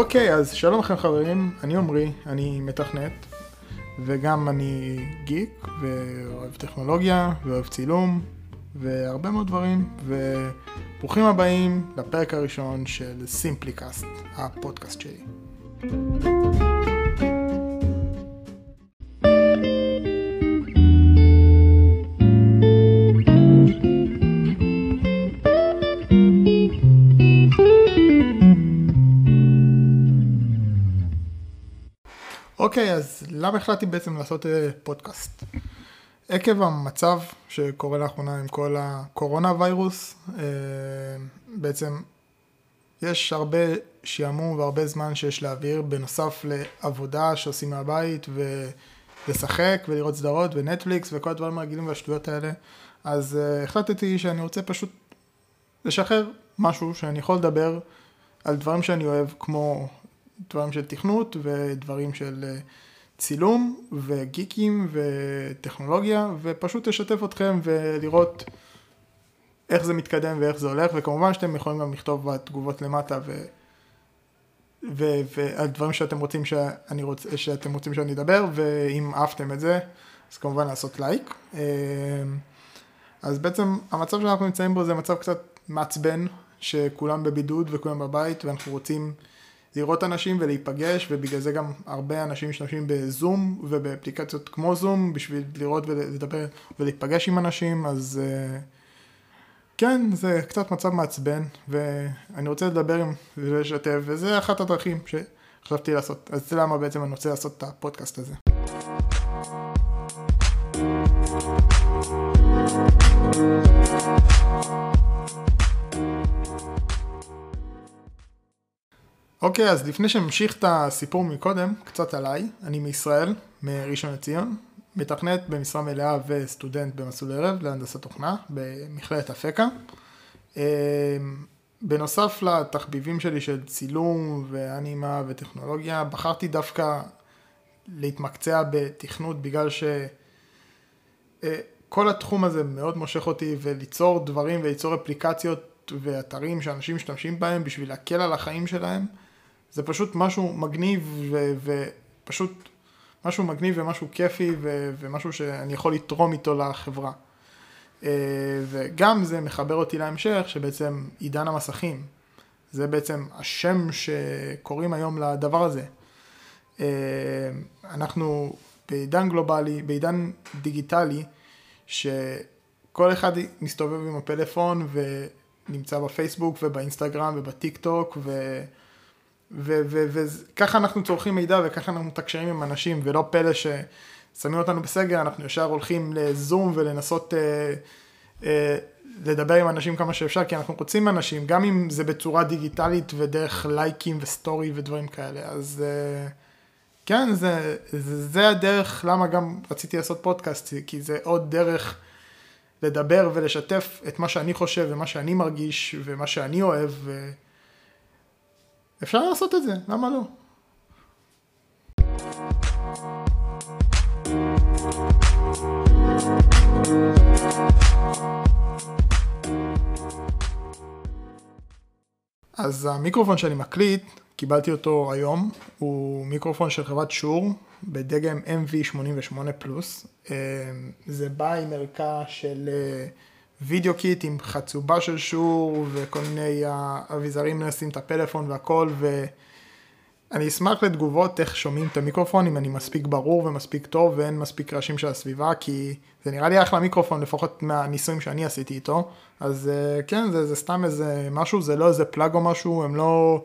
אוקיי, אז שלום לכם חברים, אני עמרי, אני מתכנת, וגם אני גיק, ואוהב טכנולוגיה, ואוהב צילום, והרבה מאוד דברים, וברוכים הבאים לפרק הראשון של סימפליקאסט, הפודקאסט שלי. אוקיי, אז למה החלטתי בעצם לעשות אה, פודקאסט? עקב המצב שקורה לאחרונה עם כל הקורונה ויירוס, אה, בעצם יש הרבה שעמום והרבה זמן שיש להעביר, בנוסף לעבודה שעושים מהבית ולשחק ולראות סדרות ונטפליקס וכל הדברים הרגילים והשטויות האלה, אז uh, החלטתי שאני רוצה פשוט לשחרר משהו שאני יכול לדבר על דברים שאני אוהב, כמו דברים של תכנות ודברים של אה, צילום וגיקים וטכנולוגיה, ופשוט לשתף אתכם ולראות איך זה מתקדם ואיך זה הולך, וכמובן שאתם יכולים גם לכתוב בתגובות למטה ו... ו- ועל דברים שאתם רוצים שאני רוצ... שאתם רוצים שאני אדבר, ואם אהבתם את זה, אז כמובן לעשות לייק. אה, אז בעצם המצב שאנחנו נמצאים בו זה מצב קצת מעצבן, שכולם בבידוד וכולם בבית, ואנחנו רוצים לראות אנשים ולהיפגש, ובגלל זה גם הרבה אנשים משתמשים בזום ובאפליקציות כמו זום, בשביל לראות ולדבר ולהיפגש עם אנשים, אז אה, כן, זה קצת מצב מעצבן, ואני רוצה לדבר עם ולשתף, וזה אחת הדרכים שחשבתי לעשות. אז זה למה בעצם אני רוצה לעשות את הפודקאסט הזה. אוקיי, אז לפני שנמשיך את הסיפור מקודם, קצת עליי, אני מישראל, מראשון לציון, מתכנת במשרה מלאה וסטודנט במסלול ערב להנדסת תוכנה במכללת אפקה. אמ, בנוסף לתחביבים שלי של צילום ואנימה וטכנולוגיה, בחרתי דווקא להתמקצע בתכנות בגלל שכל אה, התחום הזה מאוד מושך אותי וליצור דברים וליצור אפליקציות ואתרים שאנשים משתמשים בהם בשביל להקל על החיים שלהם. זה פשוט משהו מגניב ו- ופשוט משהו מגניב ומשהו כיפי ו- ומשהו שאני יכול לתרום איתו לחברה. אה, וגם זה מחבר אותי להמשך שבעצם עידן המסכים. זה בעצם השם שקוראים היום לדבר הזה. אה, אנחנו בעידן גלובלי, בעידן דיגיטלי, שכל אחד מסתובב עם הפלאפון ונמצא בפייסבוק ובאינסטגרם ובטיק טוק ו... וככה אנחנו צורכים מידע וככה אנחנו מתקשרים עם אנשים, ולא פלא ששמים אותנו בסגר, אנחנו ישר הולכים לזום ולנסות אה, אה, לדבר עם אנשים כמה שאפשר, כי אנחנו רוצים אנשים, גם אם זה בצורה דיגיטלית ודרך לייקים וסטורי ודברים כאלה, אז אה, כן, זה, זה, זה הדרך למה גם רציתי לעשות פודקאסט, כי זה עוד דרך לדבר ולשתף את מה שאני חושב ומה שאני מרגיש ומה שאני אוהב. ו... אפשר לעשות את זה, למה לא? אז המיקרופון שאני מקליט, קיבלתי אותו היום, הוא מיקרופון של חברת שור בדגם MV88 פלוס. אה, זה בא עם ערכה של אה, וידאו קיט עם חצובה של שור וכל מיני אביזרים לשים את הפלאפון והכל ואני אשמח לתגובות איך שומעים את המיקרופון אם אני מספיק ברור ומספיק טוב ואין מספיק רעשים של הסביבה כי זה נראה לי אחלה מיקרופון לפחות מהניסויים שאני עשיתי איתו אז אה, כן זה, זה סתם איזה משהו זה לא איזה פלאג או משהו הם לא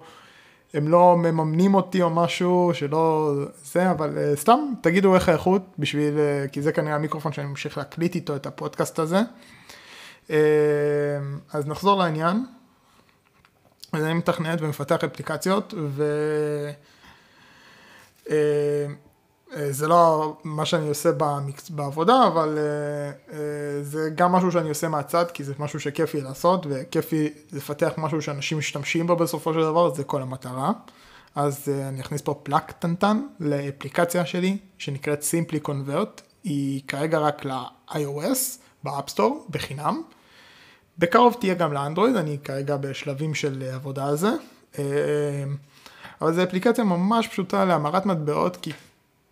הם לא מממנים אותי או משהו שלא זה אבל אה, סתם תגידו איך האיכות בשביל אה, כי זה כנראה המיקרופון שאני ממשיך להקליט איתו את הפודקאסט הזה. אמ, אז נחזור לעניין. אז אני מתכנת ומפתח אפליקציות ו... אמ, אה, זה לא מה שאני עושה במקצ... בעבודה, אבל זה גם משהו שאני עושה מהצד, כי זה משהו שכיף לי לעשות, וכיף לי לפתח משהו שאנשים משתמשים בו בסופו של דבר, זה כל המטרה. אז אני אכניס פה plug קטנטן לאפליקציה שלי, שנקראת Simply Convert, היא כרגע רק ל-iOS, ב App Store, בחינם. בקרוב תהיה גם לאנדרואיד, אני כרגע בשלבים של עבודה על זה. אה, אבל זו אפליקציה ממש פשוטה להמרת מטבעות, כי,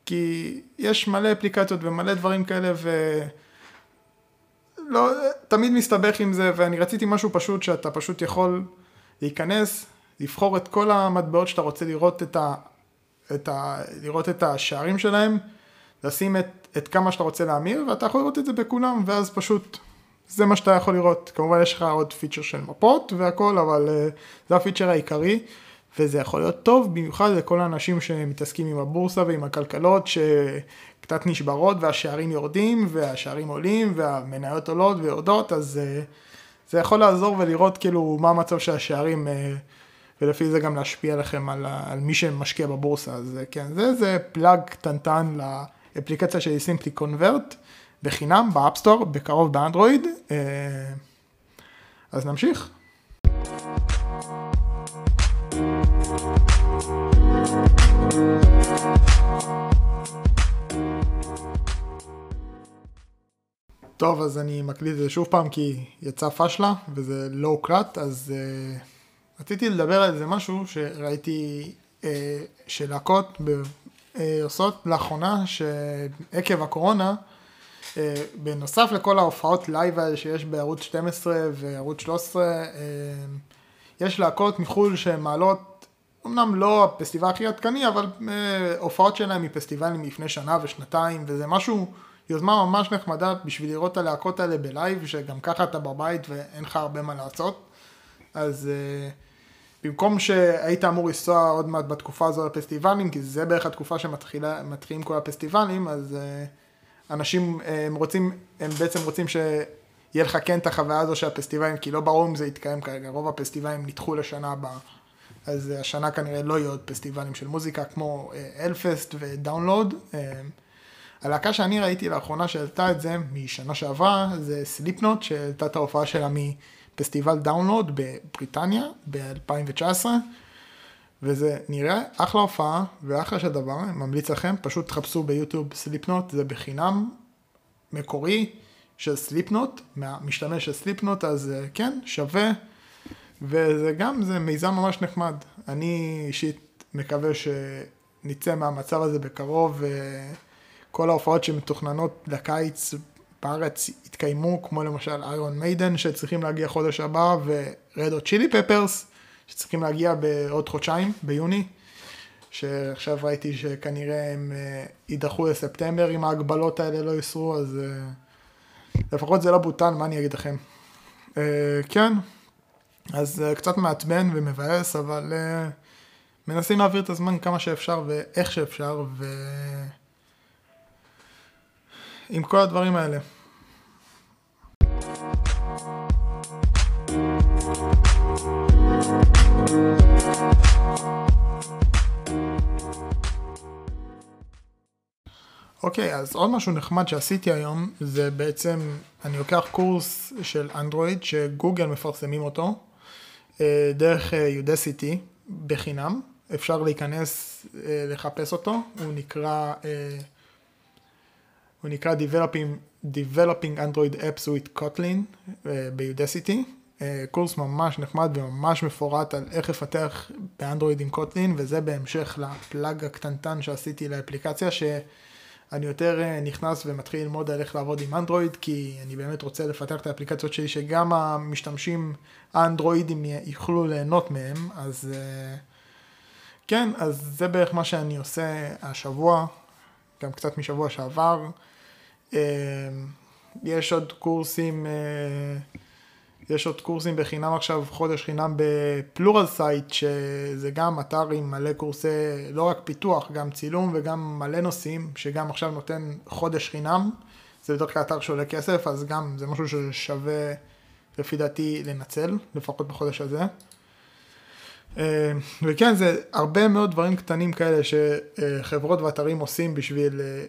כי יש מלא אפליקציות ומלא דברים כאלה, ו... לא, תמיד מסתבך עם זה, ואני רציתי משהו פשוט שאתה פשוט יכול להיכנס, לבחור את כל המטבעות שאתה רוצה לראות את, ה, את, ה, לראות את השערים שלהם, לשים את, את כמה שאתה רוצה להמיר, ואתה יכול לראות את זה בכולם, ואז פשוט זה מה שאתה יכול לראות. כמובן יש לך עוד פיצ'ר של מפות והכל, אבל uh, זה הפיצ'ר העיקרי, וזה יכול להיות טוב, במיוחד לכל האנשים שמתעסקים עם הבורסה ועם הכלכלות, שקצת נשברות והשערים יורדים, והשערים עולים, והמניות עולות ויורדות, אז uh, זה יכול לעזור ולראות כאילו מה המצב של השערים. Uh, ולפי זה גם להשפיע לכם על, על מי שמשקיע בבורסה. אז כן, זה, זה פלאג קטנטן לאפליקציה של Simply Convert, בחינם, ב App Store, בקרוב באנדרואיד. אה, אז נמשיך. טוב, אז אני מקליט את זה שוב פעם כי יצא פשלה וזה לא הוקלט, אז אה, רציתי לדבר על איזה משהו שראיתי אה, שלהקות עושות לאחרונה, שעקב הקורונה, אה, בנוסף לכל ההופעות לייב האלה שיש בערוץ 12 וערוץ 13, אה, יש להקות מחו"ל שמעלות, אמנם לא הפסטיבל הכי עדכני, אבל אה, הופעות שלהם מפסטיבלים מלפני שנה ושנתיים, וזה משהו, יוזמה ממש נחמדה בשביל לראות את הלהקות האלה בלייב, שגם ככה אתה בבית ואין לך הרבה מה לעשות. אז uh, במקום שהיית אמור לנסוע עוד מעט בתקופה הזו לפסטיבלים, כי זה בערך התקופה שמתחילים כל הפסטיבלים, אז uh, אנשים uh, הם רוצים, הם בעצם רוצים שיהיה לך כן את החוויה הזו של הפסטיבלים, כי לא ברור אם זה יתקיים כרגע, רוב הפסטיבלים נדחו לשנה הבאה. אז uh, השנה כנראה לא יהיו עוד פסטיבלים של מוזיקה כמו אלפסט uh, ודאונלוד. Uh, הלהקה שאני ראיתי לאחרונה שהעלתה את זה משנה שעברה, זה סליפנוט, שהעלתה את ההופעה שלה מ... פסטיבל דאונלוד בבריטניה ב-2019, וזה נראה אחלה הופעה ואחלה של דבר, אני ממליץ לכם, פשוט תחפשו ביוטיוב סליפנוט, זה בחינם, מקורי של סליפנוט, מהמשתמש של סליפנוט, אז אה, כן, שווה, וזה גם, זה מיזם ממש נחמד. אני אישית מקווה שנצא מהמצב הזה בקרוב, וכל ההופעות שמתוכננות לקיץ בארץ יתקיימו, כמו למשל איירון מיידן שצריכים להגיע חודש הבא, ורדו צ'ילי פפרס שצריכים להגיע בעוד חודשיים, ביוני, שעכשיו ראיתי שכנראה הם אה, יידחו לספטמבר אם ההגבלות האלה לא יוסרו, אז אה, לפחות זה לא בוטל, מה אני אגיד לכם. אה, כן, אז קצת מעצבן ומבאס, אבל מנסים להעביר את הזמן כמה שאפשר ואיך שאפשר, ו... עם כל הדברים האלה. אוקיי, okay, אז עוד משהו נחמד שעשיתי היום, זה בעצם, אני לוקח קורס של אנדרואיד שגוגל מפרסמים אותו, אה, דרך יודסיטי, אה, בחינם, אפשר להיכנס, אה, לחפש אותו, הוא נקרא הוא נקרא Developing, Developing Android Apps with Kotlin אה, ב-Udacity, אה, קורס ממש נחמד וממש מפורט על איך לפתח באנדרואיד עם קוטלין, וזה בהמשך לפלאג הקטנטן שעשיתי לאפליקציה, שאני יותר אה, נכנס ומתחיל ללמוד על איך לעבוד עם אנדרואיד, כי אני באמת רוצה לפתח את האפליקציות שלי, שגם המשתמשים האנדרואידים יוכלו ליהנות מהם, אז כן, אז זה בערך מה שאני עושה השבוע, גם קצת משבוע שעבר. אמ, יש עוד קורסים, אה, יש עוד קורסים בחינם עכשיו, חודש חינם ב Pluralsight, שזה גם אתר עם מלא קורסי, לא רק פיתוח, גם צילום וגם מלא נושאים, שגם עכשיו נותן חודש חינם. זה בדרך כלל אתר שעולה כסף, אז גם זה משהו ששווה לפי דעתי לנצל, לפחות בחודש הזה. אמ, וכן, זה הרבה מאוד דברים קטנים כאלה שחברות ואתרים עושים בשביל אה,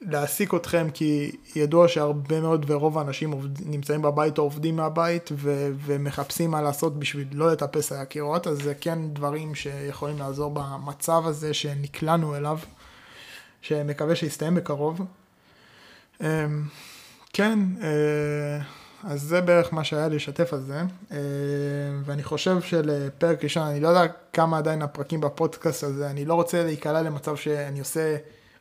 להעסיק אתכם כי ידוע שהרבה מאוד ורוב האנשים עובד, נמצאים בבית או עובדים מהבית ו, ומחפשים מה לעשות בשביל לא לטפס על הקירות, אז זה כן דברים שיכולים לעזור במצב הזה שנקלענו אליו, שמקווה שיסתיים בקרוב. אמ, כן, אה, אז זה בערך מה שהיה לשתף על זה, אה, ואני חושב שלפרק ראשון, אני לא יודע כמה עדיין הפרקים בפודקאסט הזה, אני לא רוצה להיקלע למצב שאני עושה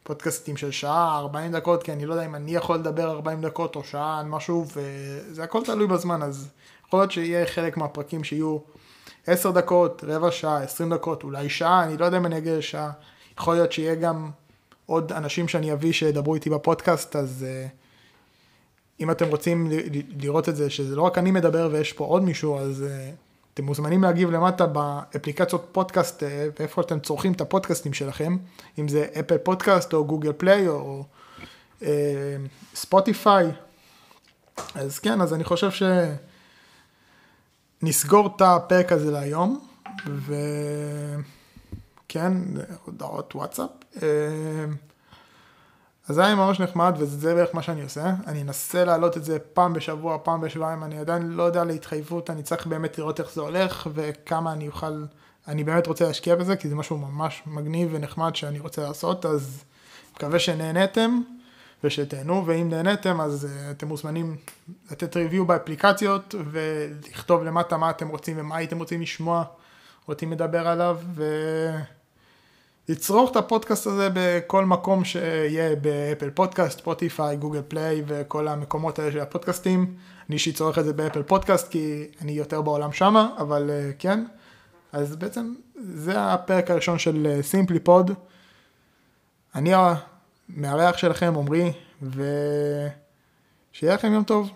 פודקאסטים של שעה, 40 דקות, כי אני לא יודע אם אני יכול לדבר 40 דקות או שעה משהו, וזה הכל תלוי בזמן, אז יכול להיות שיהיה חלק מהפרקים שיהיו 10 דקות, רבע שעה, 20 דקות, אולי שעה, אני לא יודע אם אני אגיע לשעה, יכול להיות שיהיה גם עוד אנשים שאני אביא שידברו איתי בפודקאסט, אז... Uh, אם אתם רוצים לראות את זה, שזה לא רק אני מדבר ויש פה עוד מישהו, אז uh, אתם מוזמנים להגיב למטה באפליקציות פודקאסט, uh, ואיפה אתם צורכים את הפודקאסטים שלכם, אם זה Apple Podcast או Google Play או Spotify. Uh, אז כן, אז אני חושב שנסגור את הפרק הזה להיום, וכן, הודעות וואטסאפ. Uh, אז זה היה ממש נחמד וזה בערך מה שאני עושה. אני אנסה להעלות את זה פעם בשבוע, פעם בשבועיים, אני עדיין לא יודע להתחייבות, אני צריך באמת לראות איך זה הולך וכמה אני אוכל, אני באמת רוצה להשקיע בזה, כי זה משהו ממש מגניב ונחמד שאני רוצה לעשות, אז מקווה שנהניתם ושתהנו, ואם נהניתם אז uh, אתם מוזמנים לתת ריוויו באפליקציות ולכתוב למטה מה אתם רוצים ומה הייתם רוצים לשמוע, רוצים לדבר עליו, ו... לצרוך את הפודקאסט הזה בכל מקום שיהיה ב Apple Podcast, Spotify, Google Play וכל המקומות האלה של הפודקאסטים. אני אישית צורך את זה ב Apple Podcast כי אני יותר בעולם שמה, אבל uh, כן. אז בעצם זה הפרק הראשון של סימפלי uh, פוד. אני המארח שלכם, עמרי, ושיהיה לכם יום טוב.